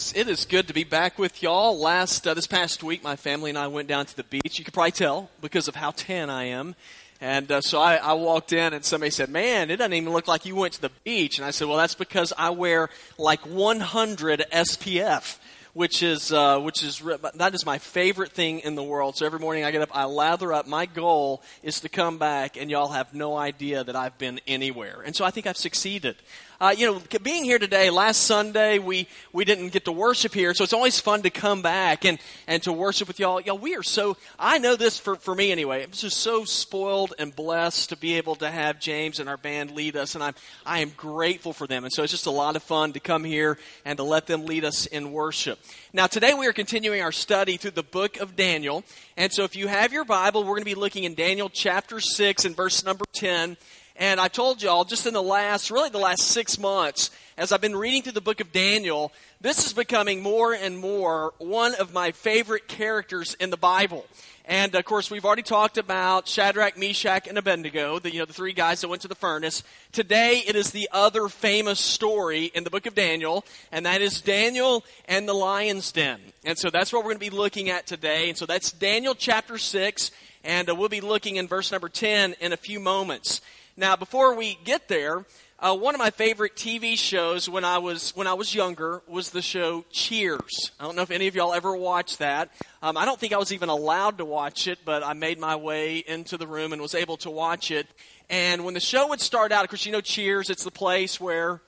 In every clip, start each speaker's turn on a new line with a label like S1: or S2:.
S1: it is good to be back with y'all. Last uh, this past week, my family and I went down to the beach. You could probably tell because of how tan I am. And uh, so I, I walked in, and somebody said, "Man, it doesn't even look like you went to the beach." And I said, "Well, that's because I wear like 100 SPF." which is uh, which is that is my favorite thing in the world. So every morning I get up, I lather up. My goal is to come back, and y'all have no idea that I've been anywhere. And so I think I've succeeded. Uh, you know, being here today, last Sunday, we, we didn't get to worship here, so it's always fun to come back and, and to worship with y'all. Y'all, we are so, I know this for, for me anyway. I'm just so spoiled and blessed to be able to have James and our band lead us, and I'm, I am grateful for them. And so it's just a lot of fun to come here and to let them lead us in worship. Now, today we are continuing our study through the book of Daniel. And so if you have your Bible, we're going to be looking in Daniel chapter 6 and verse number 10. And I told y'all just in the last, really the last six months, as I've been reading through the book of Daniel, this is becoming more and more one of my favorite characters in the Bible. And of course, we've already talked about Shadrach, Meshach, and Abednego, the, you know, the three guys that went to the furnace. Today, it is the other famous story in the book of Daniel, and that is Daniel and the lion's den. And so that's what we're going to be looking at today. And so that's Daniel chapter 6, and uh, we'll be looking in verse number 10 in a few moments. Now, before we get there, uh, one of my favorite TV shows when I was when I was younger was the show Cheers. I don't know if any of y'all ever watched that. Um, I don't think I was even allowed to watch it, but I made my way into the room and was able to watch it. And when the show would start out, of course, you know Cheers. It's the place where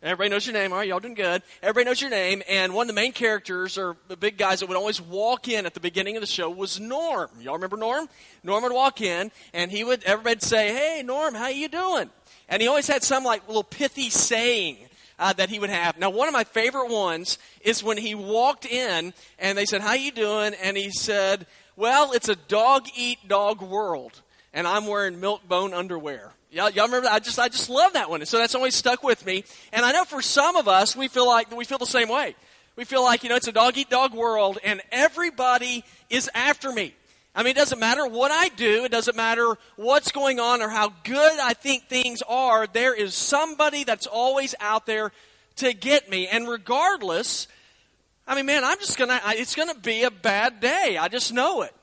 S1: Everybody knows your name. All right, y'all doing good. Everybody knows your name. And one of the main characters, or the big guys that would always walk in at the beginning of the show, was Norm. Y'all remember Norm? Norm would walk in, and he would. Everybody'd say, "Hey, Norm, how you doing?" And he always had some like little pithy saying uh, that he would have. Now, one of my favorite ones is when he walked in, and they said, "How you doing?" And he said, "Well, it's a dog eat dog world, and I'm wearing milk bone underwear." Y'all, y'all remember that? I just, I just love that one. And so that's always stuck with me. And I know for some of us, we feel like, we feel the same way. We feel like, you know, it's a dog eat dog world and everybody is after me. I mean, it doesn't matter what I do. It doesn't matter what's going on or how good I think things are. There is somebody that's always out there to get me. And regardless, I mean, man, I'm just gonna, it's gonna be a bad day. I just know it.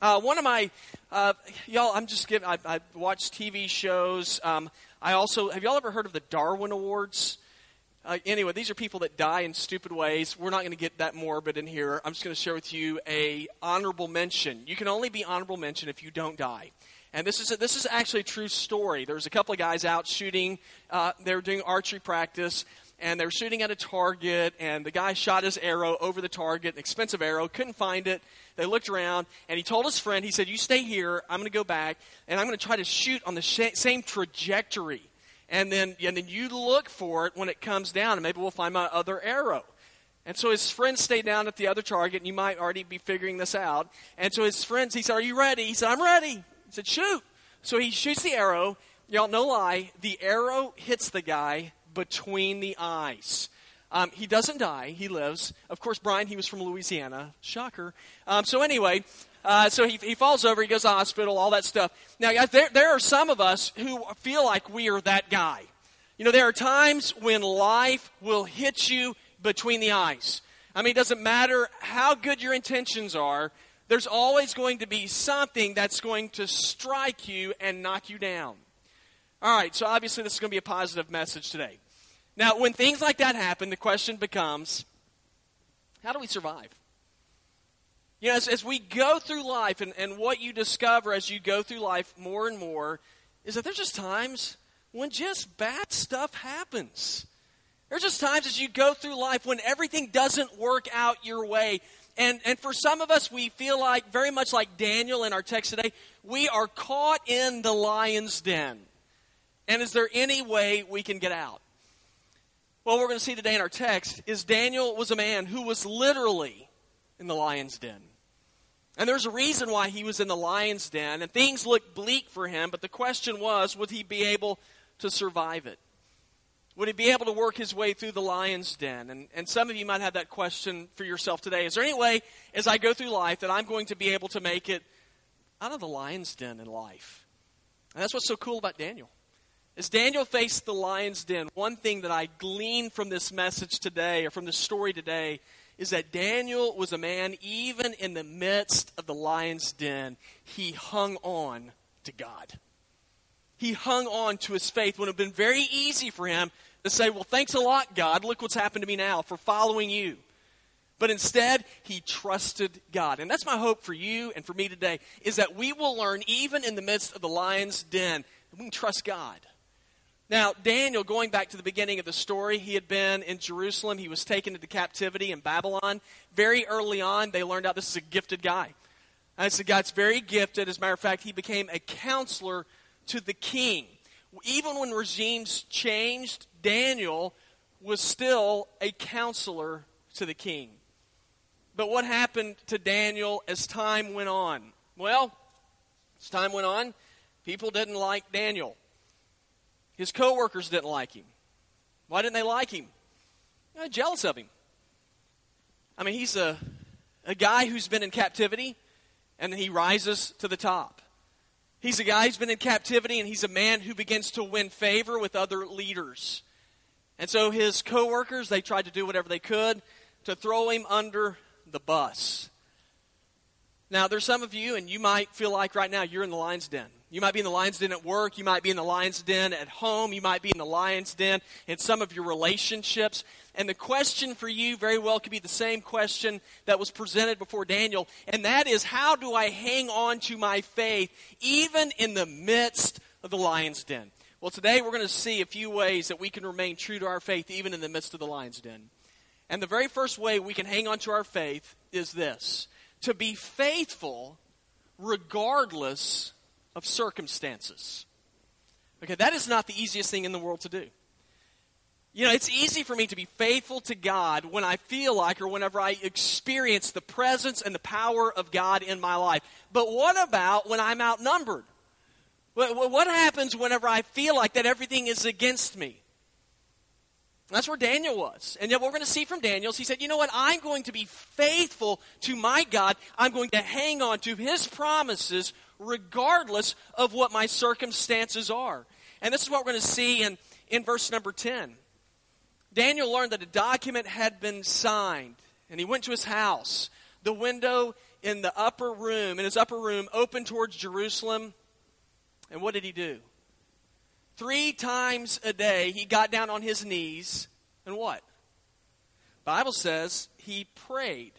S1: Uh, one of my uh, y'all, I'm just giving. I, I watch TV shows. Um, I also have y'all ever heard of the Darwin Awards? Uh, anyway, these are people that die in stupid ways. We're not going to get that morbid in here. I'm just going to share with you a honorable mention. You can only be honorable mention if you don't die. And this is a, this is actually a true story. There was a couple of guys out shooting. Uh, they were doing archery practice, and they were shooting at a target. And the guy shot his arrow over the target, an expensive arrow, couldn't find it. They looked around, and he told his friend, he said, You stay here. I'm going to go back, and I'm going to try to shoot on the sh- same trajectory. And then, and then you look for it when it comes down, and maybe we'll find my other arrow. And so his friends stayed down at the other target, and you might already be figuring this out. And so his friends, he said, Are you ready? He said, I'm ready. He said, Shoot. So he shoots the arrow. Y'all, no lie, the arrow hits the guy between the eyes. Um, he doesn't die, he lives. Of course, Brian, he was from Louisiana. Shocker. Um, so, anyway, uh, so he, he falls over, he goes to the hospital, all that stuff. Now, guys, there, there are some of us who feel like we are that guy. You know, there are times when life will hit you between the eyes. I mean, it doesn't matter how good your intentions are, there's always going to be something that's going to strike you and knock you down. All right, so obviously, this is going to be a positive message today. Now, when things like that happen, the question becomes how do we survive? You know, as, as we go through life, and, and what you discover as you go through life more and more is that there's just times when just bad stuff happens. There's just times as you go through life when everything doesn't work out your way. And, and for some of us, we feel like, very much like Daniel in our text today, we are caught in the lion's den. And is there any way we can get out? Well, we're going to see today in our text is Daniel was a man who was literally in the lion's den. And there's a reason why he was in the lion's den, and things looked bleak for him, but the question was would he be able to survive it? Would he be able to work his way through the lion's den? And, and some of you might have that question for yourself today. Is there any way, as I go through life, that I'm going to be able to make it out of the lion's den in life? And that's what's so cool about Daniel. As Daniel faced the lion's den, one thing that I glean from this message today, or from this story today, is that Daniel was a man, even in the midst of the lion's den, he hung on to God. He hung on to his faith when it would have been very easy for him to say, Well, thanks a lot, God. Look what's happened to me now for following you. But instead, he trusted God. And that's my hope for you and for me today, is that we will learn, even in the midst of the lion's den, we can trust God. Now, Daniel, going back to the beginning of the story, he had been in Jerusalem. He was taken into captivity in Babylon. Very early on, they learned out this is a gifted guy. And it's a guy that's very gifted. As a matter of fact, he became a counselor to the king. Even when regimes changed, Daniel was still a counselor to the king. But what happened to Daniel as time went on? Well, as time went on, people didn't like Daniel. His coworkers didn't like him. Why didn't they like him? They're jealous of him. I mean, he's a, a guy who's been in captivity, and he rises to the top. He's a guy who's been in captivity, and he's a man who begins to win favor with other leaders. And so his coworkers, they tried to do whatever they could to throw him under the bus. Now, there's some of you, and you might feel like right now you're in the lion's den. You might be in the lion's den at work. You might be in the lion's den at home. You might be in the lion's den in some of your relationships. And the question for you very well could be the same question that was presented before Daniel. And that is, how do I hang on to my faith even in the midst of the lion's den? Well, today we're going to see a few ways that we can remain true to our faith even in the midst of the lion's den. And the very first way we can hang on to our faith is this to be faithful regardless of circumstances. Okay, that is not the easiest thing in the world to do. You know, it's easy for me to be faithful to God when I feel like or whenever I experience the presence and the power of God in my life. But what about when I'm outnumbered? What happens whenever I feel like that everything is against me? That's where Daniel was. And yet, what we're going to see from Daniel is he said, You know what? I'm going to be faithful to my God. I'm going to hang on to his promises regardless of what my circumstances are. And this is what we're going to see in, in verse number 10. Daniel learned that a document had been signed, and he went to his house. The window in the upper room, in his upper room, opened towards Jerusalem. And what did he do? Three times a day, he got down on his knees, and what? Bible says he prayed.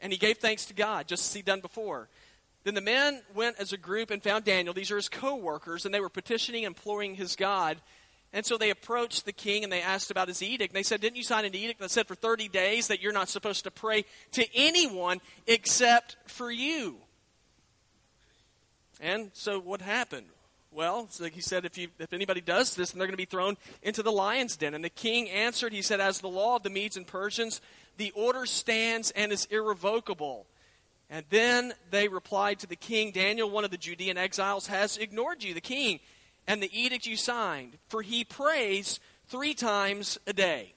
S1: And he gave thanks to God, just as he'd done before. Then the men went as a group and found Daniel. These are his co workers, and they were petitioning imploring his God. And so they approached the king and they asked about his edict. And they said, Didn't you sign an edict that said for 30 days that you're not supposed to pray to anyone except for you? And so what happened? Well, so he said, if, you, if anybody does this, then they're going to be thrown into the lion's den. And the king answered, he said, As the law of the Medes and Persians, the order stands and is irrevocable. And then they replied to the king, Daniel, one of the Judean exiles, has ignored you, the king, and the edict you signed, for he prays three times a day.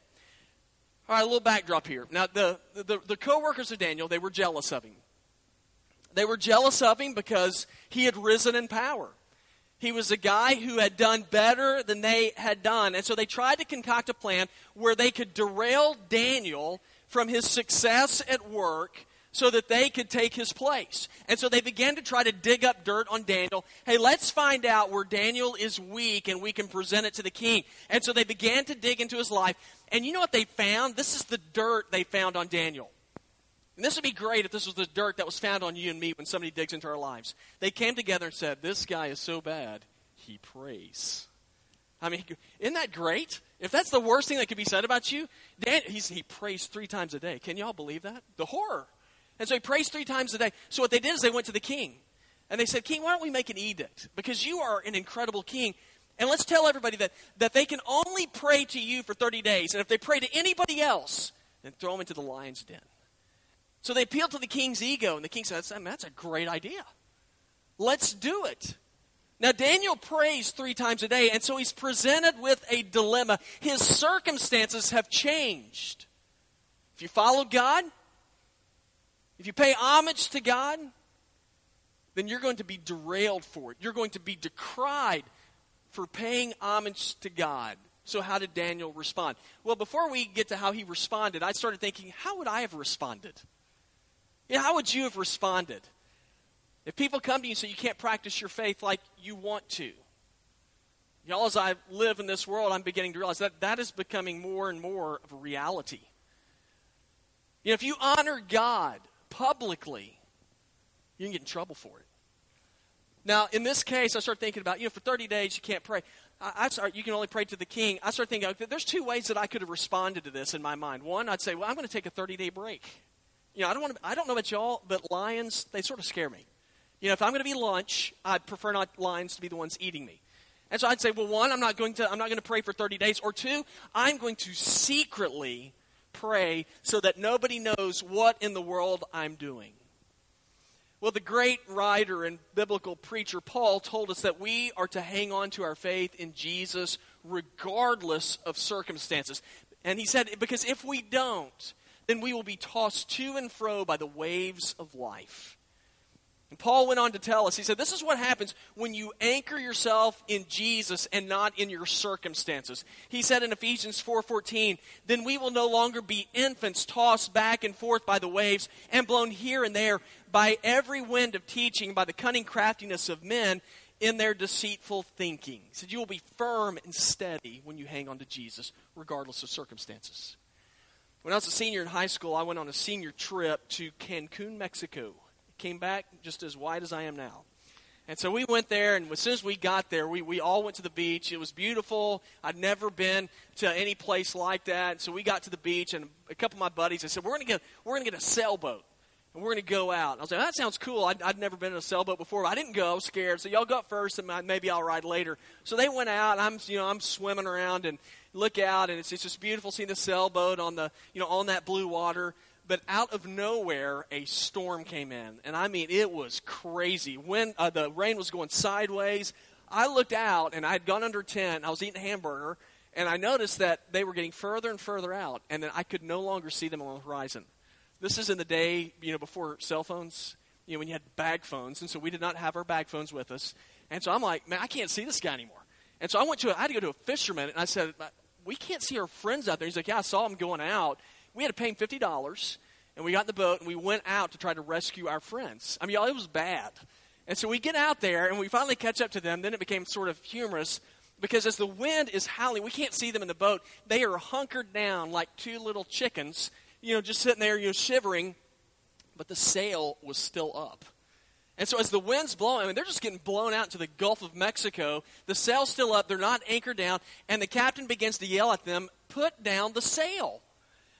S1: All right, a little backdrop here. Now, the, the, the co workers of Daniel, they were jealous of him. They were jealous of him because he had risen in power. He was a guy who had done better than they had done. And so they tried to concoct a plan where they could derail Daniel from his success at work so that they could take his place. And so they began to try to dig up dirt on Daniel. Hey, let's find out where Daniel is weak and we can present it to the king. And so they began to dig into his life. And you know what they found? This is the dirt they found on Daniel. And this would be great if this was the dirt that was found on you and me when somebody digs into our lives. They came together and said, This guy is so bad, he prays. I mean, isn't that great? If that's the worst thing that could be said about you, Dan, he prays three times a day. Can y'all believe that? The horror. And so he prays three times a day. So what they did is they went to the king. And they said, King, why don't we make an edict? Because you are an incredible king. And let's tell everybody that, that they can only pray to you for 30 days. And if they pray to anybody else, then throw them into the lion's den. So they appealed to the king's ego. And the king said, That's a great idea. Let's do it. Now, Daniel prays three times a day, and so he's presented with a dilemma. His circumstances have changed. If you follow God, if you pay homage to God, then you're going to be derailed for it. You're going to be decried for paying homage to God. So, how did Daniel respond? Well, before we get to how he responded, I started thinking, how would I have responded? How would you have responded? If people come to you and say you can't practice your faith like you want to, y'all, as I live in this world, I'm beginning to realize that that is becoming more and more of a reality. You know, if you honor God publicly, you can get in trouble for it. Now, in this case, I start thinking about, you know, for 30 days you can't pray. I, I start, you can only pray to the king. I start thinking, okay, there's two ways that I could have responded to this in my mind. One, I'd say, well, I'm going to take a 30 day break. You know, I don't want to, I don't know about y'all, but lions, they sort of scare me. You know, if I'm going to be lunch, I'd prefer not lions to be the ones eating me. And so I'd say, well, one, I'm not going to, I'm not going to pray for 30 days. Or two, I'm going to secretly pray so that nobody knows what in the world I'm doing. Well, the great writer and biblical preacher Paul told us that we are to hang on to our faith in Jesus regardless of circumstances. And he said, because if we don't, then we will be tossed to and fro by the waves of life. And Paul went on to tell us, he said, This is what happens when you anchor yourself in Jesus and not in your circumstances. He said in Ephesians 4:14, Then we will no longer be infants tossed back and forth by the waves and blown here and there by every wind of teaching, by the cunning craftiness of men in their deceitful thinking. He said, You will be firm and steady when you hang on to Jesus, regardless of circumstances. When I was a senior in high school, I went on a senior trip to Cancun, Mexico came back just as white as I am now. And so we went there, and as soon as we got there, we, we all went to the beach. It was beautiful. I'd never been to any place like that. So we got to the beach, and a couple of my buddies, I said, we're going to get we're to get a sailboat, and we're going to go out. And I was like, that sounds cool. I'd, I'd never been in a sailboat before. But I didn't go. I was scared. So y'all go up first, and maybe I'll ride later. So they went out. I'm you know I'm swimming around and look out, and it's, it's just beautiful seeing the sailboat on the you know on that blue water but out of nowhere, a storm came in. And I mean, it was crazy. When uh, the rain was going sideways, I looked out and I had gone under tent. I was eating a hamburger, and I noticed that they were getting further and further out, and then I could no longer see them on the horizon. This is in the day, you know, before cell phones, you know, when you had bag phones, and so we did not have our bag phones with us. And so I'm like, man, I can't see this guy anymore. And so I went to, a, I had to go to a fisherman, and I said, we can't see our friends out there. He's like, yeah, I saw them going out we had to pay him $50, and we got in the boat and we went out to try to rescue our friends. I mean, y'all, it was bad. And so we get out there and we finally catch up to them. Then it became sort of humorous because as the wind is howling, we can't see them in the boat. They are hunkered down like two little chickens, you know, just sitting there, you know, shivering. But the sail was still up. And so as the wind's blowing, I mean, they're just getting blown out into the Gulf of Mexico. The sail's still up. They're not anchored down. And the captain begins to yell at them, put down the sail.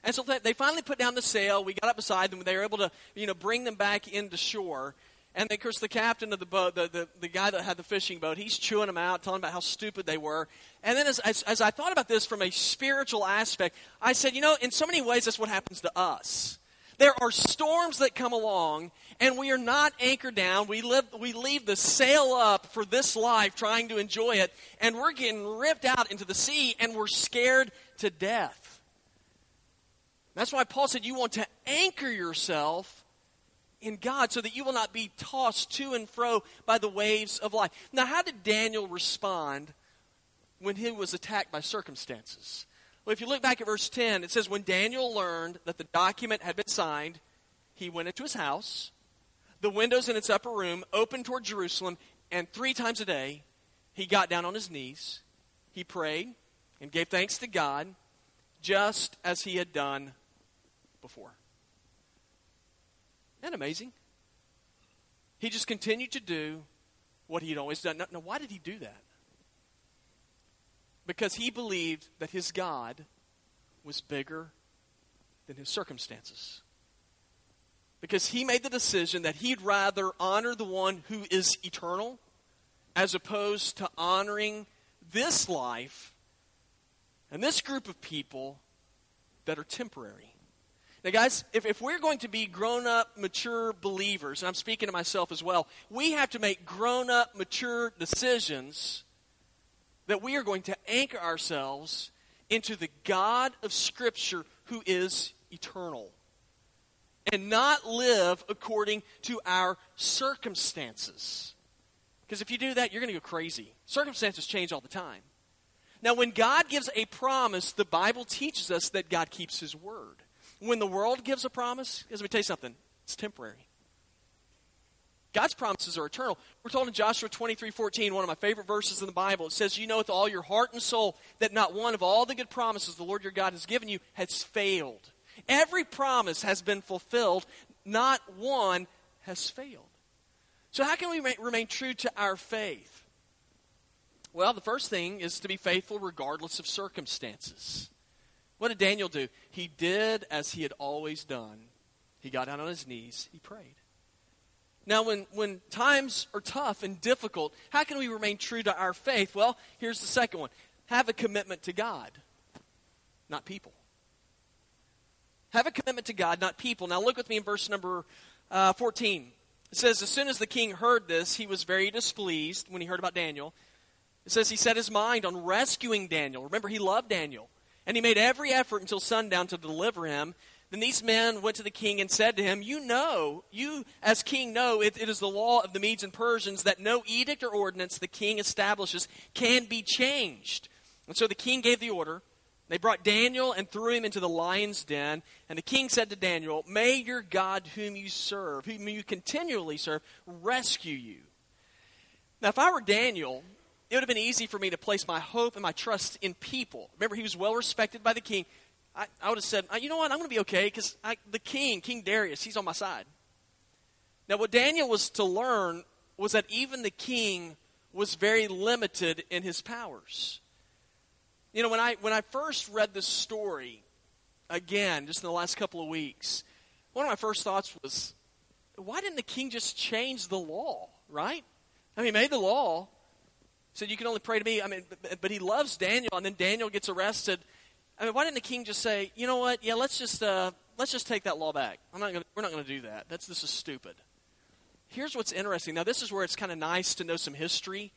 S1: And so they finally put down the sail. We got up beside them. They were able to, you know, bring them back into shore. And of course, the captain of the boat, the, the, the guy that had the fishing boat, he's chewing them out, telling about how stupid they were. And then as, as, as I thought about this from a spiritual aspect, I said, you know, in so many ways, that's what happens to us. There are storms that come along, and we are not anchored down. We, live, we leave the sail up for this life, trying to enjoy it, and we're getting ripped out into the sea, and we're scared to death. That's why Paul said you want to anchor yourself in God so that you will not be tossed to and fro by the waves of life. Now, how did Daniel respond when he was attacked by circumstances? Well, if you look back at verse 10, it says, When Daniel learned that the document had been signed, he went into his house, the windows in its upper room opened toward Jerusalem, and three times a day he got down on his knees, he prayed, and gave thanks to God, just as he had done before. Isn't that amazing? He just continued to do what he'd always done. Now, now, why did he do that? Because he believed that his God was bigger than his circumstances. Because he made the decision that he'd rather honor the one who is eternal as opposed to honoring this life and this group of people that are temporary. Now, guys, if, if we're going to be grown up, mature believers, and I'm speaking to myself as well, we have to make grown up, mature decisions that we are going to anchor ourselves into the God of Scripture who is eternal and not live according to our circumstances. Because if you do that, you're going to go crazy. Circumstances change all the time. Now, when God gives a promise, the Bible teaches us that God keeps his word. When the world gives a promise, let me tell you something, it's temporary. God's promises are eternal. We're told in Joshua 23 14, one of my favorite verses in the Bible, it says, You know with all your heart and soul that not one of all the good promises the Lord your God has given you has failed. Every promise has been fulfilled, not one has failed. So, how can we remain true to our faith? Well, the first thing is to be faithful regardless of circumstances. What did Daniel do? He did as he had always done. He got down on his knees, he prayed. Now, when, when times are tough and difficult, how can we remain true to our faith? Well, here's the second one have a commitment to God, not people. Have a commitment to God, not people. Now, look with me in verse number uh, 14. It says, As soon as the king heard this, he was very displeased when he heard about Daniel. It says he set his mind on rescuing Daniel. Remember, he loved Daniel. And he made every effort until sundown to deliver him. Then these men went to the king and said to him, You know, you as king know, it, it is the law of the Medes and Persians that no edict or ordinance the king establishes can be changed. And so the king gave the order. They brought Daniel and threw him into the lion's den. And the king said to Daniel, May your God, whom you serve, whom you continually serve, rescue you. Now, if I were Daniel, it would have been easy for me to place my hope and my trust in people. Remember, he was well respected by the king. I, I would have said, uh, you know what, I'm going to be okay because the king, King Darius, he's on my side. Now, what Daniel was to learn was that even the king was very limited in his powers. You know, when I, when I first read this story, again, just in the last couple of weeks, one of my first thoughts was, why didn't the king just change the law, right? I mean, he made the law, said you can only pray to me. I mean, but, but he loves Daniel, and then Daniel gets arrested I mean, why didn't the king just say, you know what? Yeah, let's just uh, let's just take that law back. I'm not gonna, we're not going to do that. That's this is stupid. Here's what's interesting. Now, this is where it's kind of nice to know some history.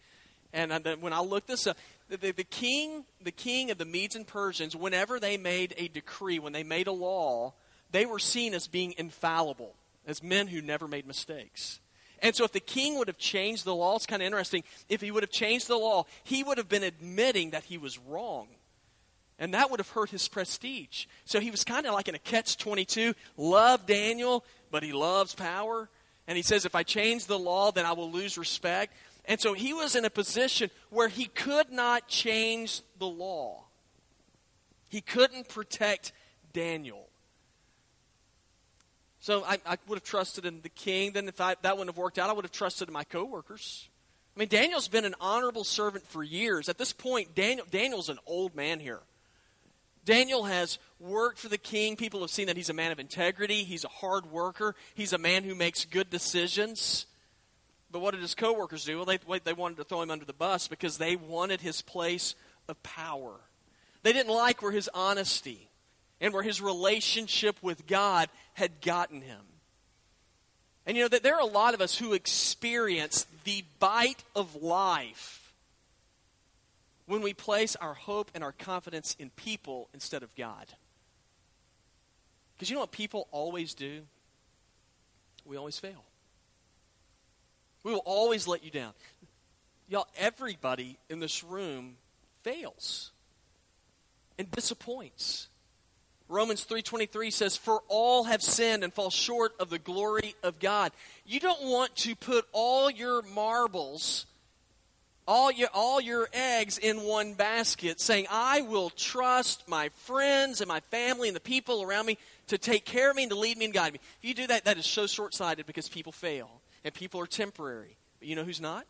S1: And uh, when I look this up, the, the, the king, the king of the Medes and Persians, whenever they made a decree, when they made a law, they were seen as being infallible, as men who never made mistakes. And so, if the king would have changed the law, it's kind of interesting. If he would have changed the law, he would have been admitting that he was wrong. And that would have hurt his prestige. So he was kind of like in a catch 22. Love Daniel, but he loves power. And he says, if I change the law, then I will lose respect. And so he was in a position where he could not change the law. He couldn't protect Daniel. So I, I would have trusted in the king. Then if I, that wouldn't have worked out, I would have trusted in my coworkers. I mean, Daniel's been an honorable servant for years. At this point, Daniel, Daniel's an old man here. Daniel has worked for the king. People have seen that he's a man of integrity. He's a hard worker. He's a man who makes good decisions. But what did his coworkers do? Well, they, they wanted to throw him under the bus because they wanted his place of power. They didn't like where his honesty and where his relationship with God had gotten him. And you know that there are a lot of us who experience the bite of life when we place our hope and our confidence in people instead of God. Because you know what people always do? We always fail. We will always let you down. Y'all, everybody in this room fails and disappoints. Romans 3:23 says for all have sinned and fall short of the glory of God. You don't want to put all your marbles all your, all your eggs in one basket, saying, I will trust my friends and my family and the people around me to take care of me and to lead me and guide me. If you do that, that is so short sighted because people fail and people are temporary. But you know who's not?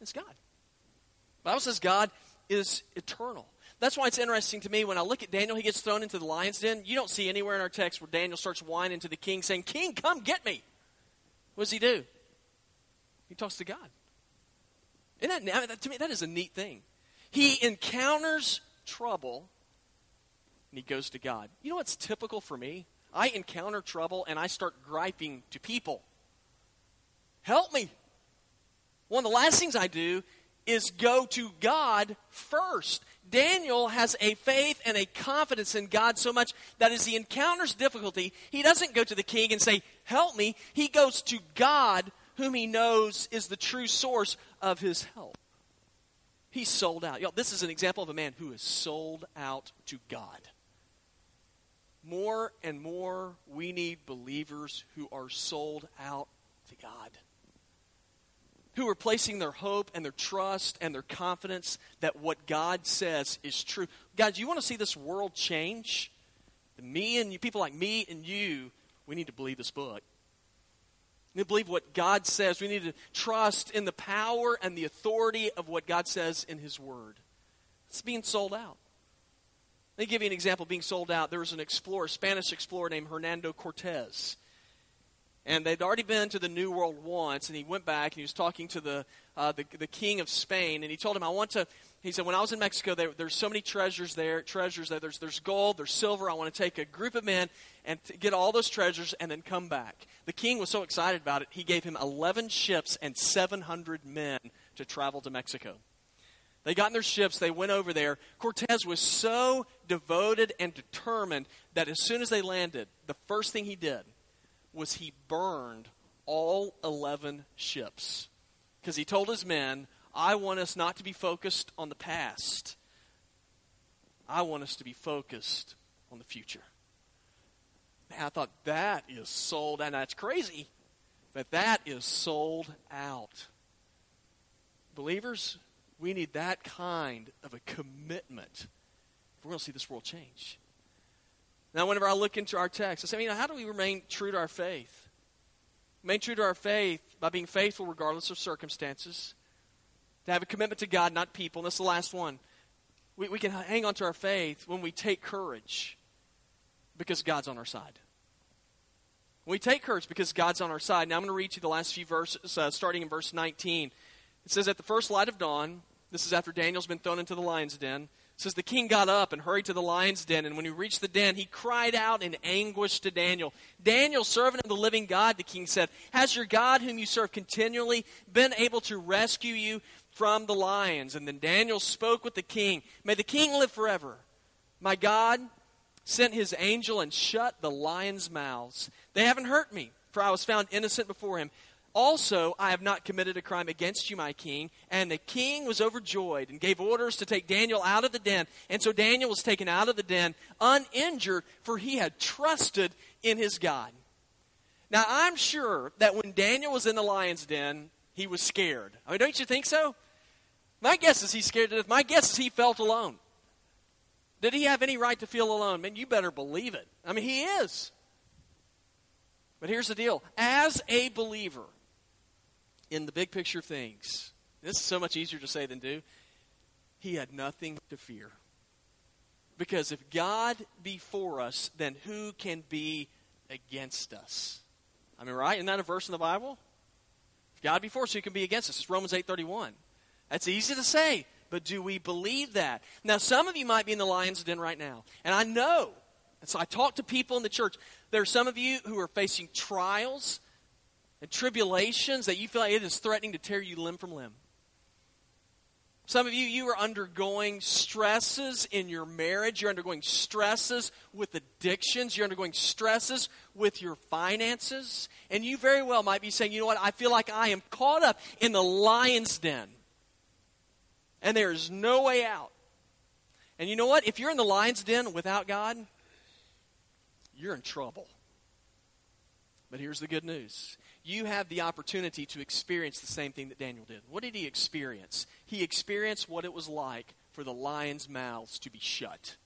S1: It's God. The Bible says God is eternal. That's why it's interesting to me when I look at Daniel, he gets thrown into the lion's den. You don't see anywhere in our text where Daniel starts whining to the king, saying, King, come get me. What does he do? He talks to God. Isn't that, to me, that is a neat thing. He encounters trouble and he goes to God. You know what's typical for me? I encounter trouble and I start griping to people. Help me. One of the last things I do is go to God first. Daniel has a faith and a confidence in God so much that as he encounters difficulty, he doesn't go to the king and say, Help me. He goes to God whom he knows is the true source of his help. He's sold out. Y'all, this is an example of a man who is sold out to God. More and more, we need believers who are sold out to God, who are placing their hope and their trust and their confidence that what God says is true. God, you want to see this world change? Me and you, people like me and you, we need to believe this book. We need to believe what God says. We need to trust in the power and the authority of what God says in His Word. It's being sold out. Let me give you an example being sold out. There was an explorer, Spanish explorer named Hernando Cortez. And they'd already been to the New World once, and he went back and he was talking to the, uh, the, the king of Spain, and he told him, I want to, he said, when I was in Mexico, there, there's so many treasures there, treasures there. There's, there's gold, there's silver. I want to take a group of men and get all those treasures and then come back. The king was so excited about it, he gave him 11 ships and 700 men to travel to Mexico. They got in their ships, they went over there. Cortez was so devoted and determined that as soon as they landed, the first thing he did was he burned all 11 ships. Because he told his men, I want us not to be focused on the past. I want us to be focused on the future. Man, I thought that is sold out. That's crazy, but that is sold out. Believers, we need that kind of a commitment if we're going to see this world change. Now, whenever I look into our text, I say, you know, how do we remain true to our faith? Remain true to our faith by being faithful regardless of circumstances. To have a commitment to God, not people. And this is the last one. We, we can hang on to our faith when we take courage because God's on our side. we take courage because God's on our side. Now I'm going to read you the last few verses, uh, starting in verse 19. It says, At the first light of dawn, this is after Daniel's been thrown into the lion's den. Says the king got up and hurried to the lion's den, and when he reached the den, he cried out in anguish to Daniel. Daniel, servant of the living God, the king said, Has your God, whom you serve continually, been able to rescue you from the lions? And then Daniel spoke with the king. May the king live forever. My God sent his angel and shut the lions' mouths. They haven't hurt me, for I was found innocent before him. Also, I have not committed a crime against you, my king. And the king was overjoyed and gave orders to take Daniel out of the den. And so Daniel was taken out of the den uninjured, for he had trusted in his God. Now, I'm sure that when Daniel was in the lion's den, he was scared. I mean, don't you think so? My guess is he's scared to death. My guess is he felt alone. Did he have any right to feel alone? Man, you better believe it. I mean, he is. But here's the deal as a believer, in the big picture of things, this is so much easier to say than do, he had nothing to fear. Because if God be for us, then who can be against us? I mean, right? Isn't that a verse in the Bible? If God be for us, who can be against us? It's Romans 8.31. That's easy to say, but do we believe that? Now, some of you might be in the lion's den right now. And I know, and so I talk to people in the church. There are some of you who are facing trials and tribulations that you feel like it is threatening to tear you limb from limb. Some of you, you are undergoing stresses in your marriage. You're undergoing stresses with addictions. You're undergoing stresses with your finances. And you very well might be saying, you know what, I feel like I am caught up in the lion's den. And there is no way out. And you know what? If you're in the lion's den without God, you're in trouble. But here's the good news you have the opportunity to experience the same thing that Daniel did. What did he experience? He experienced what it was like for the lions' mouths to be shut.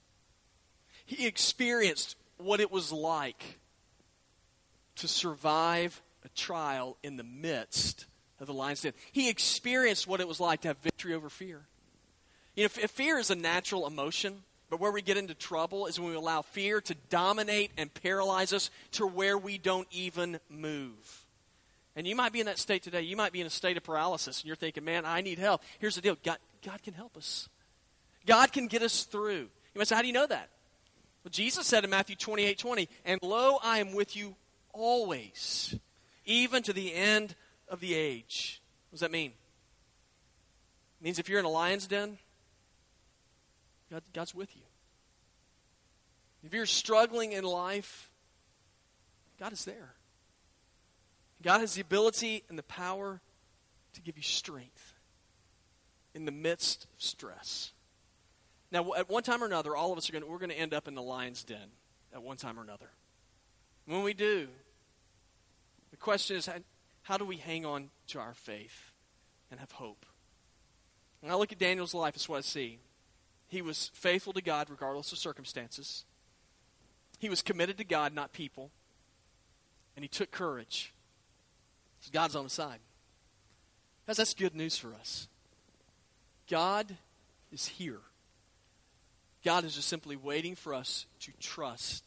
S1: He experienced what it was like to survive a trial in the midst of the lion's den. He experienced what it was like to have victory over fear. You know, fear is a natural emotion. But where we get into trouble is when we allow fear to dominate and paralyze us to where we don't even move. And you might be in that state today. You might be in a state of paralysis, and you're thinking, man, I need help. Here's the deal God, God can help us, God can get us through. You might say, how do you know that? Well, Jesus said in Matthew 28 20, and lo, I am with you always, even to the end of the age. What does that mean? It means if you're in a lion's den, God, God's with you. If you're struggling in life, God is there. God has the ability and the power to give you strength in the midst of stress. Now, at one time or another, all of us are going to, we're going to end up in the lion's den at one time or another. When we do, the question is how, how do we hang on to our faith and have hope? When I look at Daniel's life, that's what I see. He was faithful to God regardless of circumstances. He was committed to God, not people. And he took courage. God's on his side. Guys, that's good news for us. God is here. God is just simply waiting for us to trust.